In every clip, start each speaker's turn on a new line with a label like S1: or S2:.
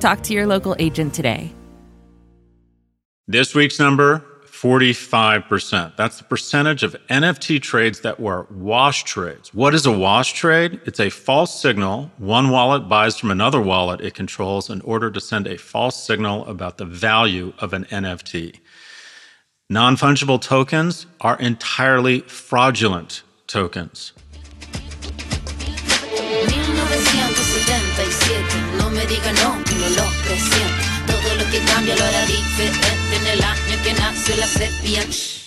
S1: Talk to your local agent today.
S2: This week's number 45%. That's the percentage of NFT trades that were wash trades. What is a wash trade? It's a false signal one wallet buys from another wallet it controls in order to send a false signal about the value of an NFT. Non fungible tokens are entirely fraudulent tokens.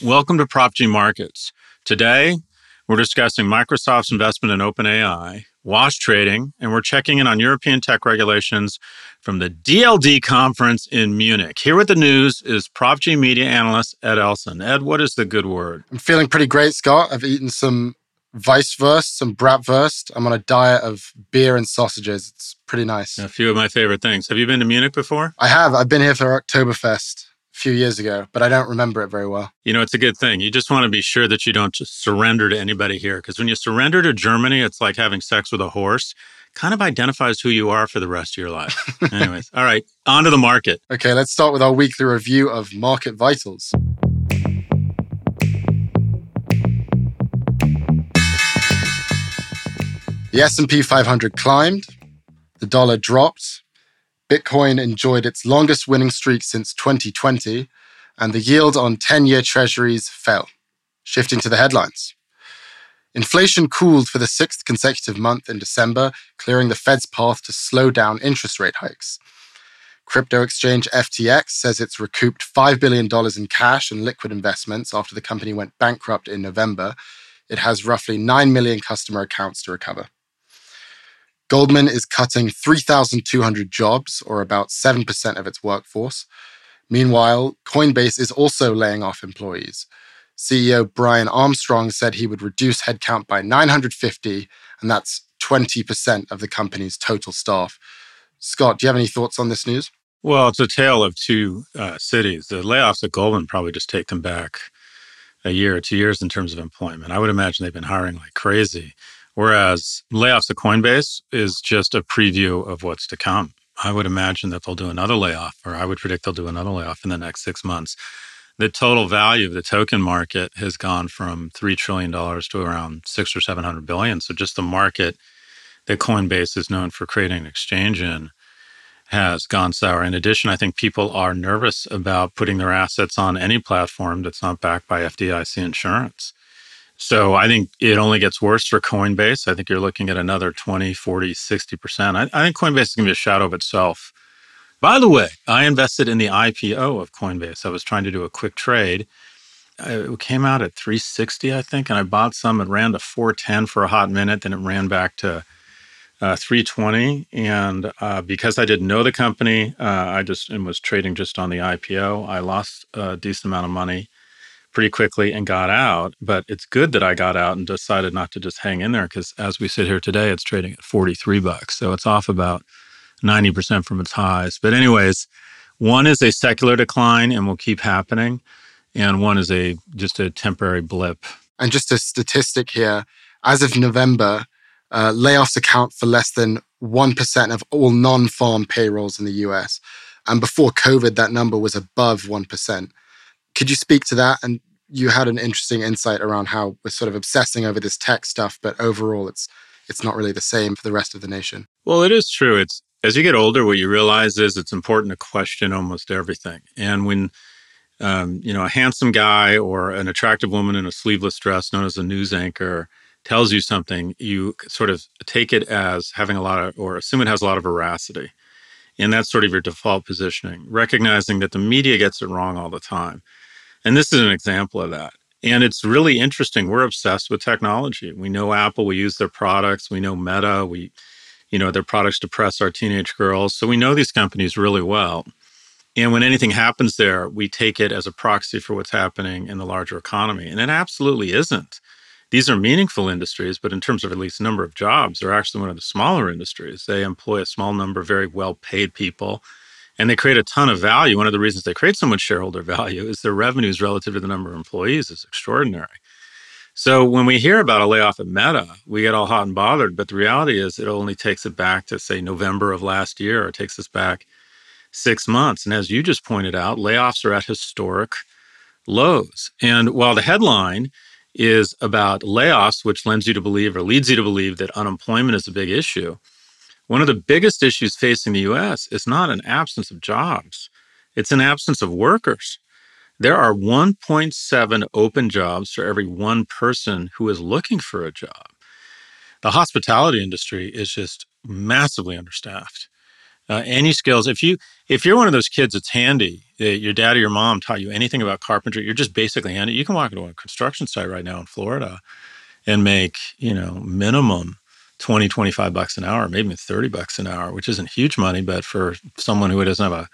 S2: Welcome to Prof G Markets. Today, we're discussing Microsoft's investment in OpenAI, wash trading, and we're checking in on European tech regulations from the DLD conference in Munich. Here with the news is Prof G media analyst Ed Elson. Ed, what is the good word?
S3: I'm feeling pretty great, Scott. I've eaten some Weisswurst, some Bratwurst. I'm on a diet of beer and sausages. It's pretty nice.
S2: A few of my favorite things. Have you been to Munich before?
S3: I have. I've been here for Oktoberfest a few years ago, but I don't remember it very well.
S2: You know, it's a good thing. You just want to be sure that you don't just surrender to anybody here. Because when you surrender to Germany, it's like having sex with a horse. Kind of identifies who you are for the rest of your life. Anyways, all right, on to the market.
S3: Okay, let's start with our weekly review of Market Vitals. The S&P 500 climbed, the dollar dropped, Bitcoin enjoyed its longest winning streak since 2020, and the yield on 10-year treasuries fell. Shifting to the headlines. Inflation cooled for the sixth consecutive month in December, clearing the Fed's path to slow down interest rate hikes. Crypto exchange FTX says it's recouped $5 billion in cash and liquid investments after the company went bankrupt in November. It has roughly 9 million customer accounts to recover. Goldman is cutting 3,200 jobs, or about 7% of its workforce. Meanwhile, Coinbase is also laying off employees. CEO Brian Armstrong said he would reduce headcount by 950, and that's 20% of the company's total staff. Scott, do you have any thoughts on this news?
S2: Well, it's a tale of two uh, cities. The layoffs at Goldman probably just take them back a year or two years in terms of employment. I would imagine they've been hiring like crazy. Whereas layoffs at Coinbase is just a preview of what's to come. I would imagine that they'll do another layoff, or I would predict they'll do another layoff in the next six months. The total value of the token market has gone from $3 trillion to around six or 700 billion. So just the market that Coinbase is known for creating an exchange in has gone sour. In addition, I think people are nervous about putting their assets on any platform that's not backed by FDIC insurance. So I think it only gets worse for Coinbase. I think you're looking at another 20, 40, 60%. I, I think Coinbase is going to be a shadow of itself. By the way, I invested in the IPO of Coinbase. I was trying to do a quick trade. It came out at 360, I think, and I bought some. It ran to 410 for a hot minute. Then it ran back to uh, 320. And uh, because I didn't know the company, uh, I just and was trading just on the IPO. I lost a decent amount of money pretty quickly and got out. But it's good that I got out and decided not to just hang in there because as we sit here today, it's trading at 43 bucks. So it's off about 90% from its highs. But, anyways, one is a secular decline and will keep happening, and one is a just a temporary blip.
S3: And just a statistic here as of November, uh, layoffs account for less than 1% of all non farm payrolls in the US. And before COVID, that number was above 1%. Could you speak to that? And you had an interesting insight around how we're sort of obsessing over this tech stuff, but overall, it's it's not really the same for the rest of the nation.
S2: Well, it is true. It's As you get older, what you realize is it's important to question almost everything. And when um, you know, a handsome guy or an attractive woman in a sleeveless dress known as a news anchor tells you something, you sort of take it as having a lot of, or assume it has a lot of veracity. And that's sort of your default positioning, recognizing that the media gets it wrong all the time. And this is an example of that. And it's really interesting. We're obsessed with technology. We know Apple, we use their products, we know Meta, we, you know, their products depress our teenage girls. So we know these companies really well. And when anything happens there, we take it as a proxy for what's happening in the larger economy. And it absolutely isn't. These are meaningful industries, but in terms of at least number of jobs, they're actually one of the smaller industries. They employ a small number of very well paid people and they create a ton of value. One of the reasons they create so much shareholder value is their revenues relative to the number of employees is extraordinary. So when we hear about a layoff at Meta, we get all hot and bothered. But the reality is, it only takes it back to, say, November of last year, or takes us back six months. And as you just pointed out, layoffs are at historic lows. And while the headline is about layoffs, which lends you to believe or leads you to believe that unemployment is a big issue, one of the biggest issues facing the US is not an absence of jobs, it's an absence of workers. There are 1.7 open jobs for every one person who is looking for a job. The hospitality industry is just massively understaffed uh, any skills. If you if you're one of those kids that's handy, uh, your dad or your mom taught you anything about carpentry, you're just basically handy. You can walk into a construction site right now in Florida and make you know minimum 20 25 bucks an hour maybe 30 bucks an hour which isn't huge money but for someone who doesn't have a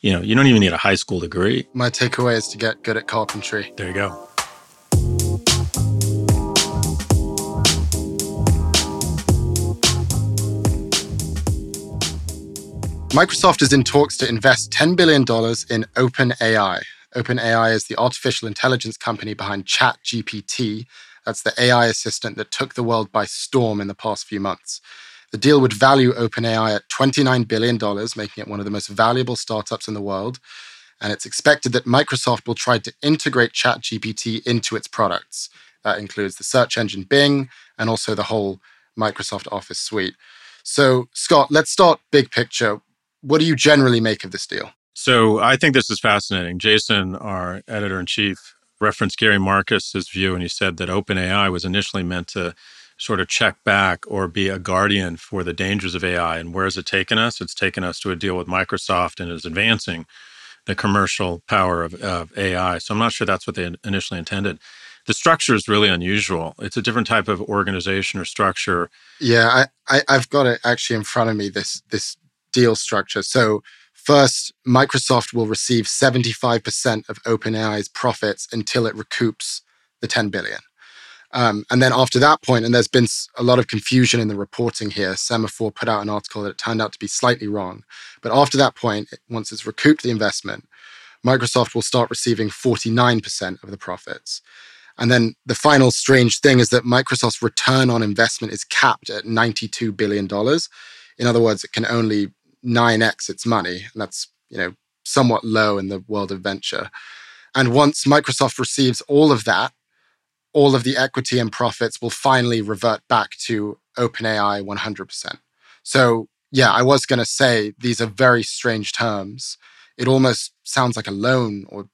S2: you know you don't even need a high school degree
S3: my takeaway is to get good at carpentry
S2: there you go
S3: Microsoft is in talks to invest $10 billion in OpenAI. OpenAI is the artificial intelligence company behind ChatGPT. That's the AI assistant that took the world by storm in the past few months. The deal would value OpenAI at $29 billion, making it one of the most valuable startups in the world. And it's expected that Microsoft will try to integrate ChatGPT into its products. That includes the search engine Bing and also the whole Microsoft Office suite. So, Scott, let's start big picture. What do you generally make of this deal?
S2: So I think this is fascinating. Jason, our editor in chief, referenced Gary Marcus's view, and he said that OpenAI was initially meant to sort of check back or be a guardian for the dangers of AI. And where has it taken us? It's taken us to a deal with Microsoft and is advancing the commercial power of, of AI. So I'm not sure that's what they initially intended. The structure is really unusual. It's a different type of organization or structure.
S3: Yeah, I, I have got it actually in front of me. This this deal structure. So, first, Microsoft will receive 75% of OpenAI's profits until it recoups the 10 billion. Um, and then after that point, and there's been a lot of confusion in the reporting here, Semafor put out an article that it turned out to be slightly wrong. But after that point, once it's recouped the investment, Microsoft will start receiving 49% of the profits. And then the final strange thing is that Microsoft's return on investment is capped at $92 billion. In other words, it can only 9x its money. And that's, you know, somewhat low in the world of venture. And once Microsoft receives all of that, all of the equity and profits will finally revert back to OpenAI 100%. So, yeah, I was going to say these are very strange terms. It almost sounds like a loan or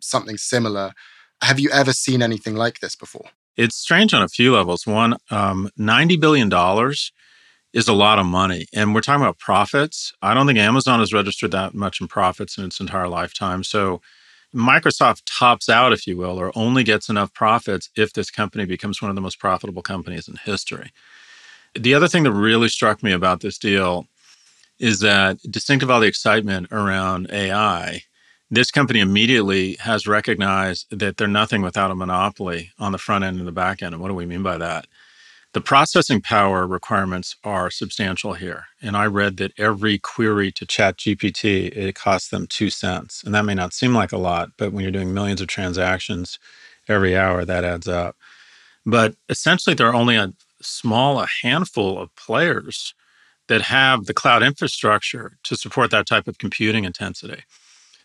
S3: something similar. Have you ever seen anything like this before?
S2: It's strange on a few levels. One, um, $90 billion is a lot of money. And we're talking about profits. I don't think Amazon has registered that much in profits in its entire lifetime. So Microsoft tops out, if you will, or only gets enough profits if this company becomes one of the most profitable companies in history. The other thing that really struck me about this deal is that, distinct of all the excitement around AI, this company immediately has recognized that they're nothing without a monopoly on the front end and the back end. And what do we mean by that? The processing power requirements are substantial here. And I read that every query to ChatGPT, it costs them two cents. And that may not seem like a lot, but when you're doing millions of transactions every hour, that adds up. But essentially, there are only a small, a handful of players that have the cloud infrastructure to support that type of computing intensity.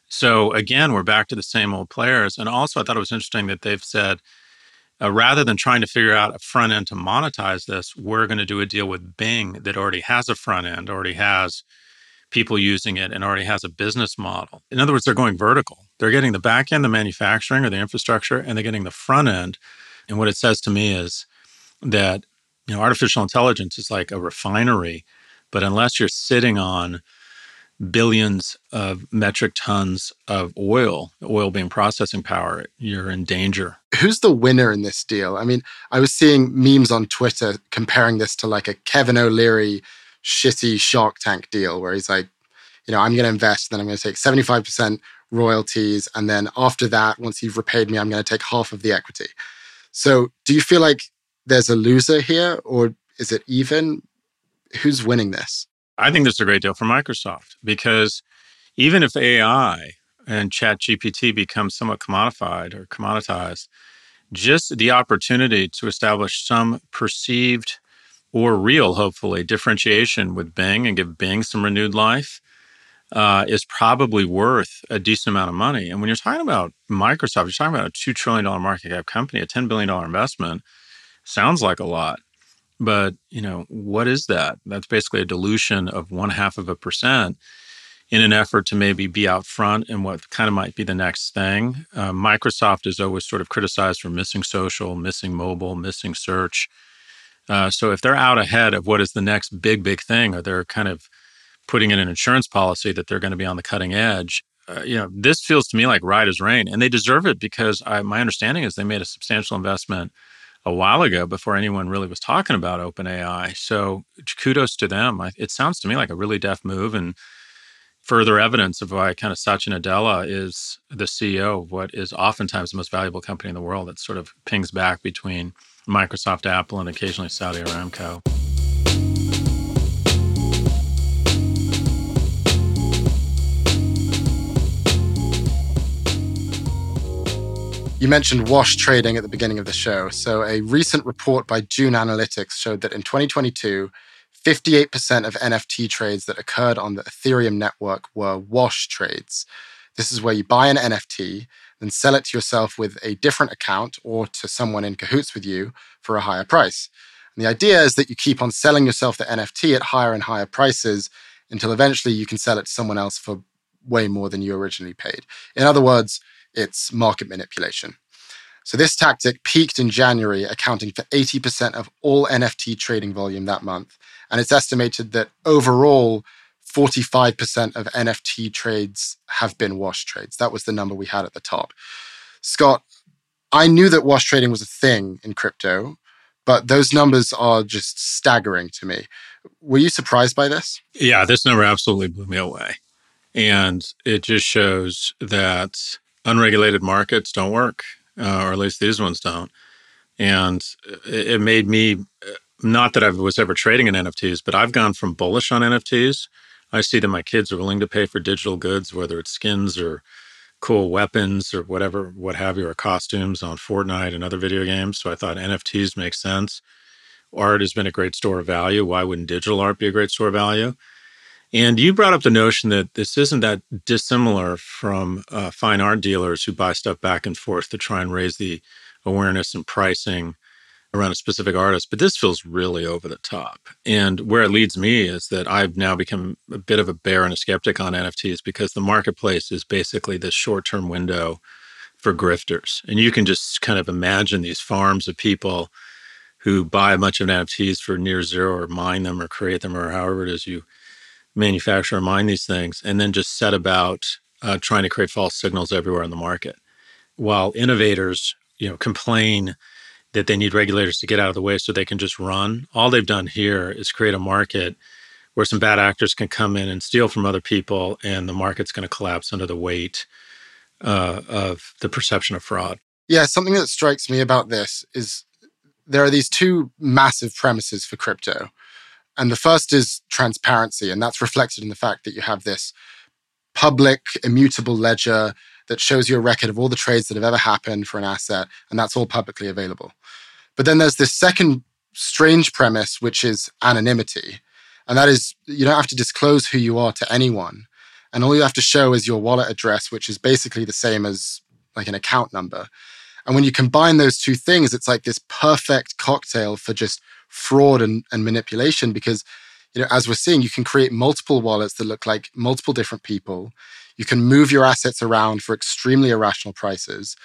S2: So again, we're back to the same old players. And also, I thought it was interesting that they've said
S4: uh, rather than trying to figure out a front end to monetize this, we're going to do a deal with Bing that already has a front end, already has people using it, and already has a business model. In other words, they're going vertical. They're getting the back end, the manufacturing or the infrastructure, and they're getting the front end. And what it says to me is that you know artificial intelligence is like a refinery, but unless you're sitting on billions of metric tons of oil, oil being processing power, you're in danger.
S3: Who's the winner in this deal? I mean, I was seeing memes on Twitter comparing this to like a Kevin O'Leary shitty Shark Tank deal where he's like, you know, I'm going to invest, then I'm going to take 75% royalties. And then after that, once you've repaid me, I'm going to take half of the equity. So do you feel like there's a loser here or is it even? Who's winning this?
S4: I think this is a great deal for Microsoft because even if AI and Chat GPT become somewhat commodified or commoditized, just the opportunity to establish some perceived or real, hopefully, differentiation with Bing and give Bing some renewed life uh, is probably worth a decent amount of money. And when you're talking about Microsoft, you're talking about a $2 trillion market cap company, a $10 billion investment, sounds like a lot. But, you know, what is that? That's basically a dilution of one half of a percent in an effort to maybe be out front in what kind of might be the next thing. Uh, Microsoft is always sort of criticized for missing social, missing mobile, missing search. Uh, so if they're out ahead of what is the next big, big thing, or they're kind of putting in an insurance policy that they're going to be on the cutting edge, uh, you know, this feels to me like right as rain, and they deserve it because I, my understanding is they made a substantial investment a while ago before anyone really was talking about OpenAI. So kudos to them. It sounds to me like a really deft move and further evidence of why kind of Satya Nadella is the CEO of what is oftentimes the most valuable company in the world. That sort of pings back between Microsoft, Apple, and occasionally Saudi Aramco.
S3: You mentioned wash trading at the beginning of the show. So, a recent report by Dune Analytics showed that in 2022, 58% of NFT trades that occurred on the Ethereum network were wash trades. This is where you buy an NFT, then sell it to yourself with a different account or to someone in cahoots with you for a higher price. And the idea is that you keep on selling yourself the NFT at higher and higher prices until eventually you can sell it to someone else for way more than you originally paid. In other words, it's market manipulation. So this tactic peaked in January, accounting for 80% of all NFT trading volume that month. And it's estimated that overall, 45% of NFT trades have been wash trades. That was the number we had at the top. Scott, I knew that wash trading was a thing in crypto, but those numbers are just staggering to me. Were you surprised by this?
S4: Yeah, this number absolutely blew me away. And it just shows that unregulated markets don't work, uh, or at least these ones don't. And it, made me not that I was ever trading in NFTs, but I've gone from bullish on NFTs. I see that my kids are willing to pay for digital goods, whether it's skins or cool weapons or whatever, what have you, or costumes on Fortnite and other video games. So I thought NFTs make sense. Art has been a great store of value. Why wouldn't digital art be a great store of value? And you brought up the notion that this isn't that dissimilar from uh, fine art dealers who buy stuff back and forth to try and raise the awareness and pricing around a specific artist. But this feels really over the top. And where it leads me is that I've now become a bit of a bear and a skeptic on NFTs because the marketplace is basically this short term window for grifters. And you can just kind of imagine these farms of people who buy a bunch of NFTs for near zero or mine them or create them or however it is you manufacture and mine these things, and then just set about uh, trying to create false signals everywhere in the market. While innovators, you know, complain that they need regulators to get out of the way so they can just run, all they've done here is create a market where some bad actors can come in and steal from other people, and the market's going to collapse under the weight uh, of the perception of fraud.
S3: Yeah, something that strikes me about this is there are these two massive premises for crypto. And the first is transparency, and that's reflected in the fact that you have this public, immutable ledger that shows you a record of all the trades that have ever happened for an asset, and that's all publicly available. But then there's this second strange premise, which is anonymity. And that is, you don't have to disclose who you are to anyone. And all you have to show is your wallet address, which is basically the same as like an account number. And when you combine those two things, it's like this perfect cocktail for just fraud and, and manipulation because you know, as we're seeing, you can create multiple wallets that look like multiple different people. You can move your assets around for extremely irrational prices.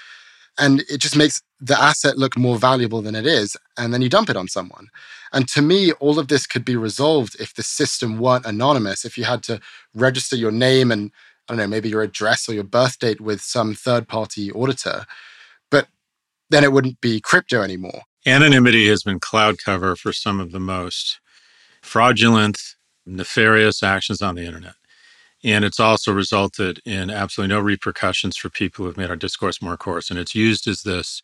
S3: And it just makes the asset look more valuable than it is. And then you dump it on someone. And to me, all of this could be resolved if the system weren't anonymous, if you had to register your name and, I don't know, maybe your address or your birth date with some third party auditor. But then it wouldn't be crypto anymore.
S4: Anonymity has been cloud cover for some of the most fraudulent, nefarious actions on the internet. And it's also resulted in absolutely no repercussions for people who've made our discourse more coarse. And it's used as this,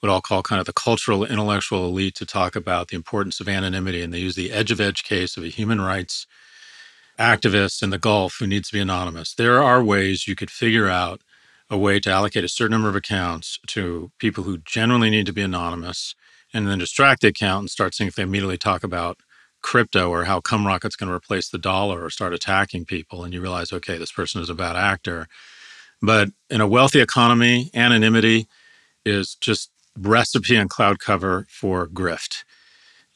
S4: what I'll call kind of the cultural intellectual elite to talk about the importance of anonymity. And they use the edge of edge case of a human rights activist in the Gulf who needs to be anonymous. There are ways you could figure out a way to allocate a certain number of accounts to people who generally need to be anonymous and then distract the account and start seeing if they immediately talk about crypto or how Cumrocket's going to replace the dollar or start attacking people, and you realize, okay, this person is a bad actor. But in a wealthy economy, anonymity is just recipe and cloud cover for grift.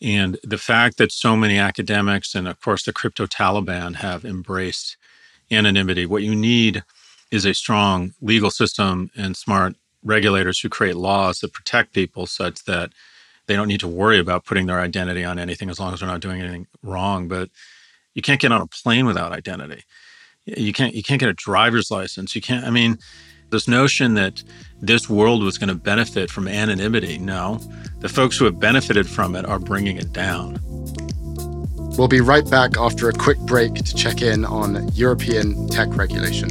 S4: And the fact that so many academics and, of course, the crypto Taliban have embraced anonymity, what you need is a strong legal system and smart regulators who create laws that protect people such that they don't need to worry about putting their identity on anything as long as they're not doing anything wrong. But you can't get on a plane without identity. You can't you can't get a driver's license. You can't I mean this notion that this world was going to benefit from anonymity. No. The folks who have benefited from it are bringing it down.
S3: We'll be right back after a quick break to check in on European tech regulation.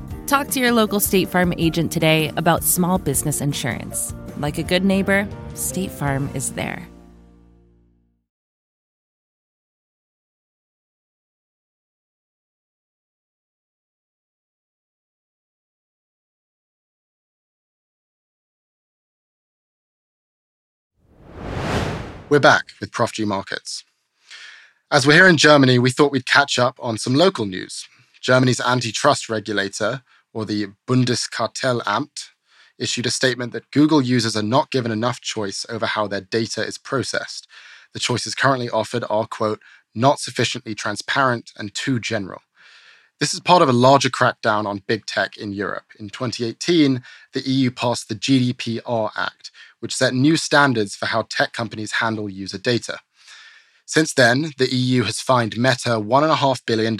S1: Talk to your local State Farm agent today about small business insurance. Like a good neighbor, State Farm is there.
S3: We're back with Prof G Markets. As we're here in Germany, we thought we'd catch up on some local news. Germany's antitrust regulator or the Bundeskartellamt, issued a statement that Google users are not given enough choice over how their data is processed. The choices currently offered are, quote, not sufficiently transparent and too general. This is part of a larger crackdown on big tech in Europe. In 2018, the EU passed the GDPR Act, which set new standards for how tech companies handle user data. Since then, the EU has fined Meta $1.5 billion,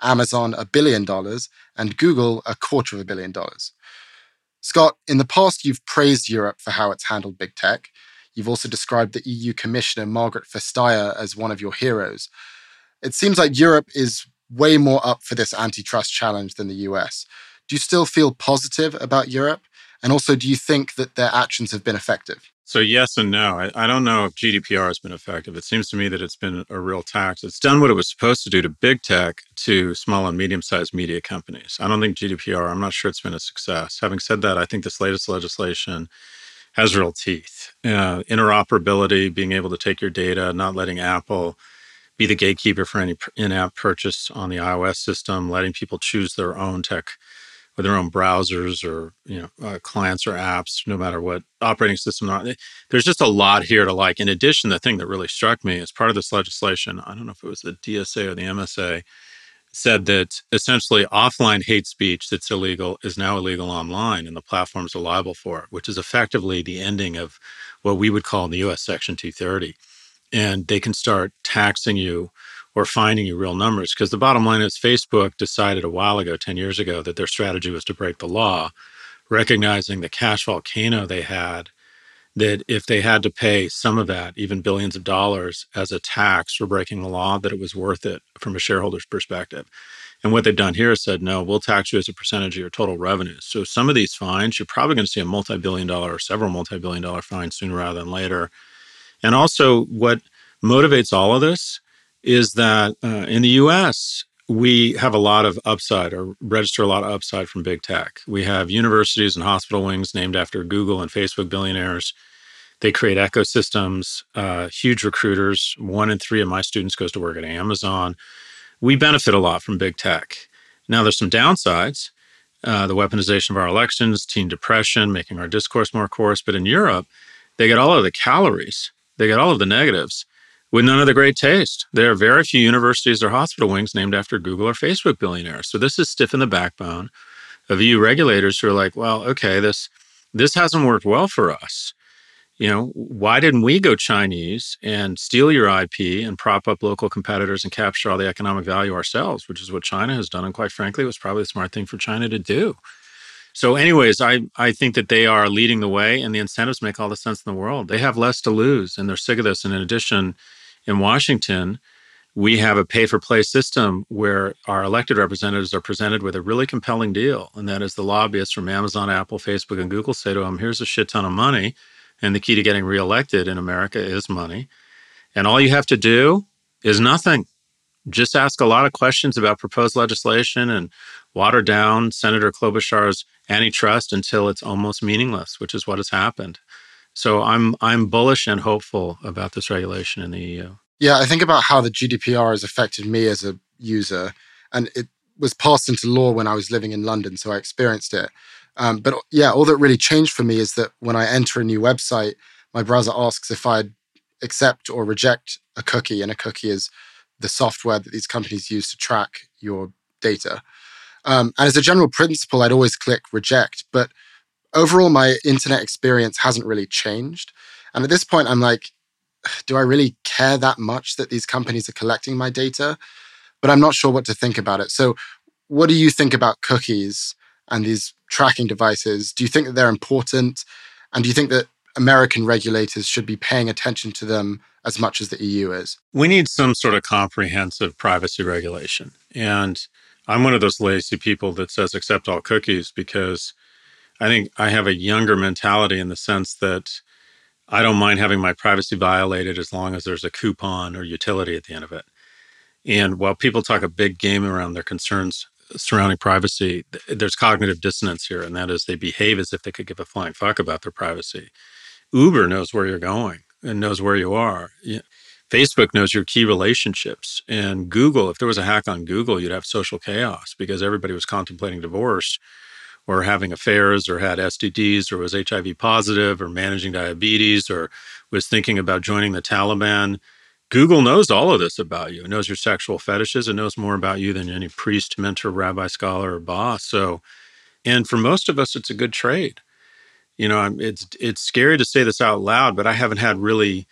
S3: Amazon a billion dollars, and Google a quarter of a billion dollars. Scott, in the past, you've praised Europe for how it's handled big tech. You've also described the EU Commissioner Margaret Vestager as one of your heroes. It seems like Europe is way more up for this antitrust challenge than the US. Do you still feel positive about Europe? And also, do you think that their actions have been effective?
S4: So yes and no. I, I, don't know if GDPR has been effective. It seems to me that it's been a real tax. It's done what it was supposed to do to big tech, to small and medium-sized media companies. I don't think GDPR. I'm not sure it's been a success. Having said that, I think this latest legislation has real teeth. Uh, interoperability, being able to take your data, not letting Apple be the gatekeeper for any in-app purchase on the iOS system, letting people choose their own tech with their own browsers or you know uh, clients or apps, no matter what operating system. There's just a lot here to like. In addition, the thing that really struck me as part of this legislation, I don't know if it was the DSA or the MSA, said that essentially offline hate speech that's illegal is now illegal online, and the platforms are liable for it, which is effectively the ending of what we would call in the U.S. Section 230, and they can start taxing you or finding you real numbers. Because the bottom line is Facebook decided a while ago, 10 years ago, that their strategy was to break the law, recognizing the cash volcano they had, that if they had to pay some of that, even billions of dollars, as a tax for breaking the law, that it was worth it from a shareholder's perspective. And what they've done here is said, no, we'll tax you as a percentage of your total revenues. So some of these fines, you're probably going to see a multi billion dollar or several multi billion dollar fines sooner rather than later. And also, what motivates all of this is that uh, in the US, we have a lot of upside or register a lot of upside from big tech. We have universities and hospital wings named after Google and Facebook billionaires. They create ecosystems, uh, huge recruiters. One in three of my students goes to work at Amazon. We benefit a lot from big tech. Now, there's some downsides. Uh, the weaponization of our elections, teen depression, making our discourse more coarse. But in Europe, they get all of the calories, they get all of the negatives with none of the great taste. There are very few universities or hospital wings named after Google or Facebook billionaires. So this is stiff in the backbone of EU regulators who are like, well, okay, this this hasn't worked well for us. You know, why didn't we go Chinese and steal your IP and prop up local competitors and capture all the economic value ourselves, which is what China has done. And quite frankly, it was probably the smart thing for China to do. So, anyways, I, I think that they are leading the way and the incentives make all the sense in the world. They have less to lose and they're sick of this. And in addition, in Washington, we have a pay for play system where our elected representatives are presented with a really compelling deal. And that is the lobbyists from Amazon, Apple, Facebook, and Google say to them, here's a shit ton of money. And the key to getting reelected in America is money. And all you have to do is nothing. Just ask a lot of questions about proposed legislation and water down Senator Klobuchar's antitrust until it's almost meaningless, which is what has happened. So I'm I'm bullish and hopeful about this regulation in the EU.
S3: Yeah, I think about how the GDPR has affected me as a user, and it was passed into law when I was living in London, so I experienced it. Um, but yeah, all that really changed for me is that when I enter a new website, my browser asks if I'd accept or reject a cookie, and a cookie is the software that these companies use to track your data. Um, and as a general principle, I'd always click reject, but overall, my internet experience hasn't really changed. And at this point, I'm like, do I really care that much that these companies are collecting my data? But I'm not sure what to think about it. So, what do you think about cookies and these tracking devices? Do you think that they're important? And do you think that American regulators should be paying attention to them as much as the EU is?
S4: We need some sort of comprehensive privacy regulation. And I'm one of those lazy people that says accept all cookies because I think I have a younger mentality in the sense that I don't mind having my privacy violated as long as there's a coupon or utility at the end of it. And while people talk a big game around their concerns surrounding privacy, there's cognitive dissonance here, and that is they behave as if they could give a flying fuck about their privacy. Uber knows where you're going and knows where you are. Facebook knows your key relationships. And Google, if there was a hack on Google, you'd have social chaos because everybody was contemplating divorce or having affairs or had STDs or was HIV positive or managing diabetes or was thinking about joining the Taliban. Google knows all of this about you. It knows your sexual fetishes. It knows more about you than any priest, mentor, rabbi, scholar, or boss. So, and for most of us, it's a good trade. You know, it's it's scary to say this out loud, but I haven't had really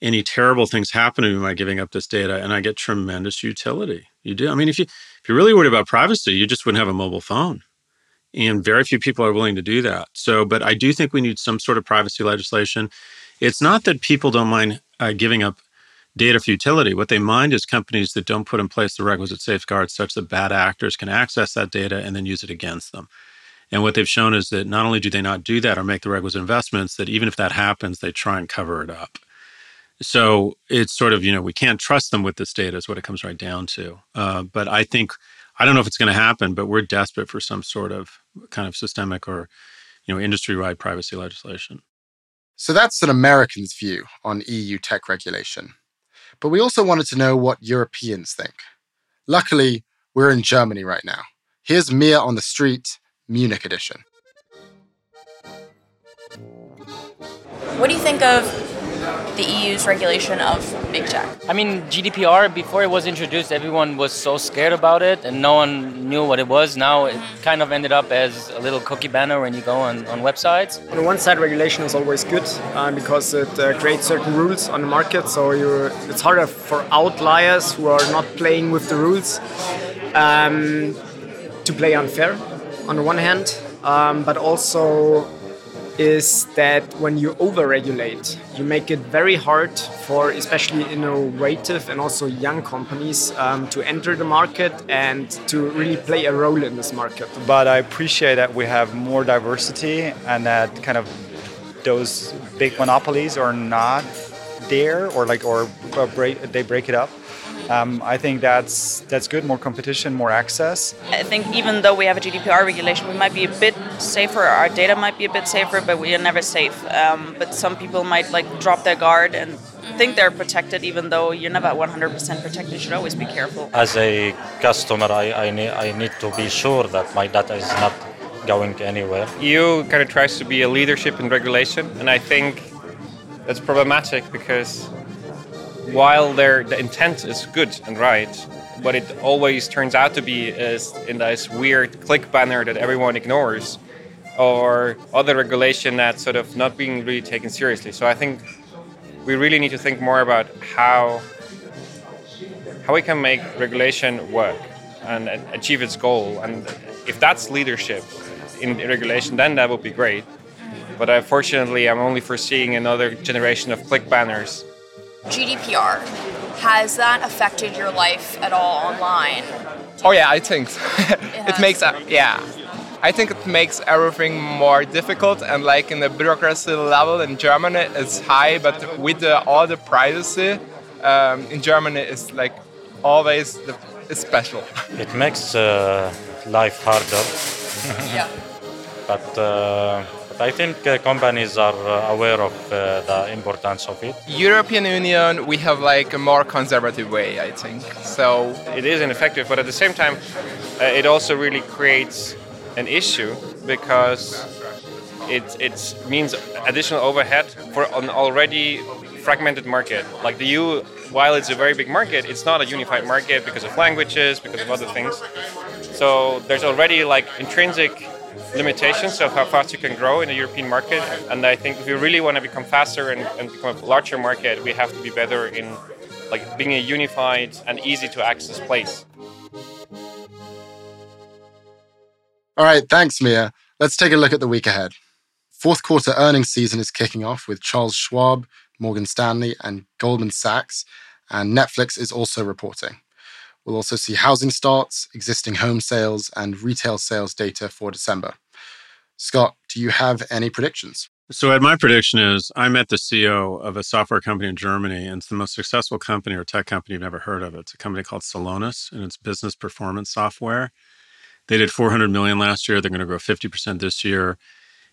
S4: any terrible things happen to me by giving up this data, and I get tremendous utility. You do. I mean, if you if you're really worried about privacy, you just wouldn't have a mobile phone and very few people are willing to do that. So, but I do think we need some sort of privacy legislation. It's not that people don't mind uh, giving up data futility. What they mind is companies that don't put in place the requisite safeguards such that bad actors can access that data and then use it against them. And what they've shown is that not only do they not do that or make the requisite investments, that even if that happens, they try and cover it up. So it's sort of, you know, we can't trust them with this data, is what it comes right down to. Uh, but I think, I don't know if it's going to happen, but we're desperate for some sort of kind of systemic or, you know, industry wide privacy legislation.
S3: So that's an American's view on EU tech regulation. But we also wanted to know what Europeans think. Luckily, we're in Germany right now. Here's Mia on the street, Munich edition.
S5: What do you think of the EU's regulation of big tech?
S6: I mean, GDPR, before it was introduced, everyone was so scared about it and no one knew what it was. Now it kind of ended up as a little cookie banner when you go on, on websites.
S7: On one side, regulation is always good uh, because it uh, creates certain rules on the market. So you, it's harder for outliers who are not playing with the rules um, to play unfair on the one hand, um, but also is that when you overregulate, you make it very hard for especially innovative and also young companies um, to enter the market and to really play a role in this market.
S8: But I appreciate that we have more diversity and that kind of those big monopolies are not there or like or break, they break it up. Um, I think that's that's good. More competition, more access.
S5: I think even though we have a GDPR regulation, we might be a bit safer. Our data might be a bit safer, but we are never safe. Um, but some people might like drop their guard and think they're protected, even though you're never 100% protected. You should always be careful.
S9: As a customer, I, I, need, I need to be sure that my data is not going anywhere.
S10: EU kind of tries to be a leadership in regulation, and I think that's problematic because while their the intent is good and right, what it always turns out to be is in this weird click banner that everyone ignores, or other regulation that's sort of not being really taken seriously. So I think we really need to think more about how how we can make regulation work and achieve its goal. And if that's leadership in regulation, then that would be great. But unfortunately, I'm only foreseeing another generation of click banners
S5: GDPR, has that affected your life at all online?
S11: Oh yeah, I think so. it, it makes uh, yeah. I think it makes everything more difficult and like in the bureaucracy level in Germany it's high, but with the, all the privacy um, in Germany it's like always the, it's special.
S9: It makes uh, life harder.
S5: yeah.
S9: But. Uh, I think uh, companies are uh, aware of uh, the importance of it.
S11: European Union, we have like a more conservative way, I think. So
S10: it is ineffective, but at the same time, uh, it also really creates an issue because it it means additional overhead for an already fragmented market. Like the EU, while it's a very big market, it's not a unified market because of languages, because of other things. So there's already like intrinsic limitations of how fast you can grow in the European market. And I think if we really want to become faster and, and become a larger market, we have to be better in like being a unified and easy to access place.
S3: All right, thanks, Mia. Let's take a look at the week ahead. Fourth quarter earnings season is kicking off with Charles Schwab, Morgan Stanley, and Goldman Sachs, and Netflix is also reporting. We'll also see housing starts, existing home sales, and retail sales data for December. Scott, do you have any predictions?
S4: So, Ed, my prediction is I met the CEO of a software company in Germany, and it's the most successful company or tech company you've never heard of. It's a company called Celonis, and it's business performance software. They did 400 million last year. They're going to grow 50% this year.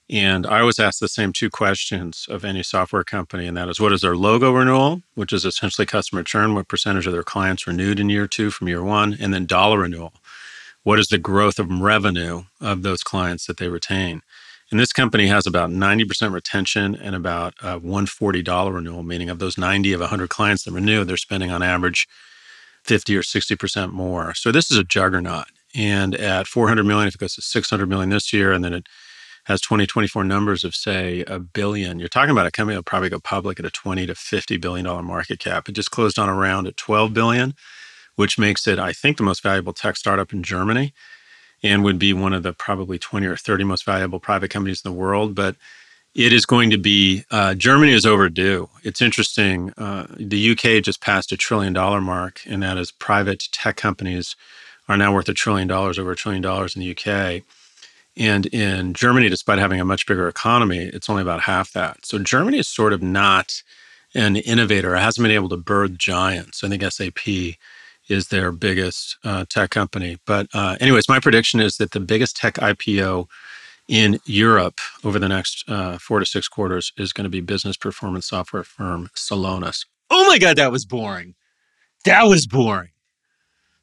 S4: And I always ask the same two questions of any software company, and that is what is their logo renewal, which is essentially customer churn, what percentage of their clients renewed in year two from year one, and then dollar renewal. What is the growth of revenue of those clients that they retain? And this company has about 90% retention and about uh, a $140 renewal, meaning of those 90 of 100 clients that renew, they're spending on average 50 or 60% more. So this is a juggernaut. And at 400 million, if it goes to 600 million this year, and then it has 2024 numbers of say a billion you're talking about a company that'll probably go public at a 20 to 50 billion dollar market cap. It just closed on around at 12 billion which makes it i think the most valuable tech startup in germany and would be one of the probably 20 or 30 most valuable private companies in the world but it is going to be uh, germany is overdue. It's interesting uh, the uk just passed a trillion dollar mark and that is private tech companies are now worth a trillion dollars over a trillion dollars in the uk And in Germany, despite having a much bigger economy, it's only about half that. So Germany is sort of not an innovator. It hasn't been able to birth giants. I think SAP is their biggest uh, tech company. But, uh, anyways, my prediction is that the biggest tech IPO in Europe over the next uh, four to six quarters is going to be business performance software firm Celonis. Oh my God, that was boring. That was boring.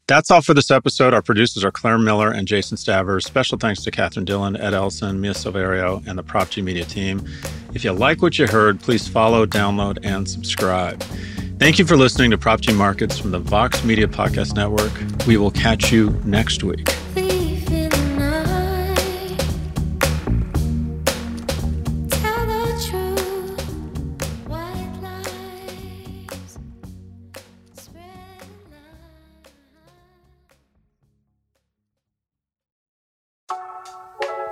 S4: That's all for this episode. Our producers are Claire Miller and Jason Stavers. Special thanks to Catherine Dillon, Ed Elson, Mia Silverio, and the Prof G Media team. If you like what you heard, please follow, download, and subscribe. Thank you for listening to Prof G Markets from the Vox Media Podcast Network. We will catch you next week.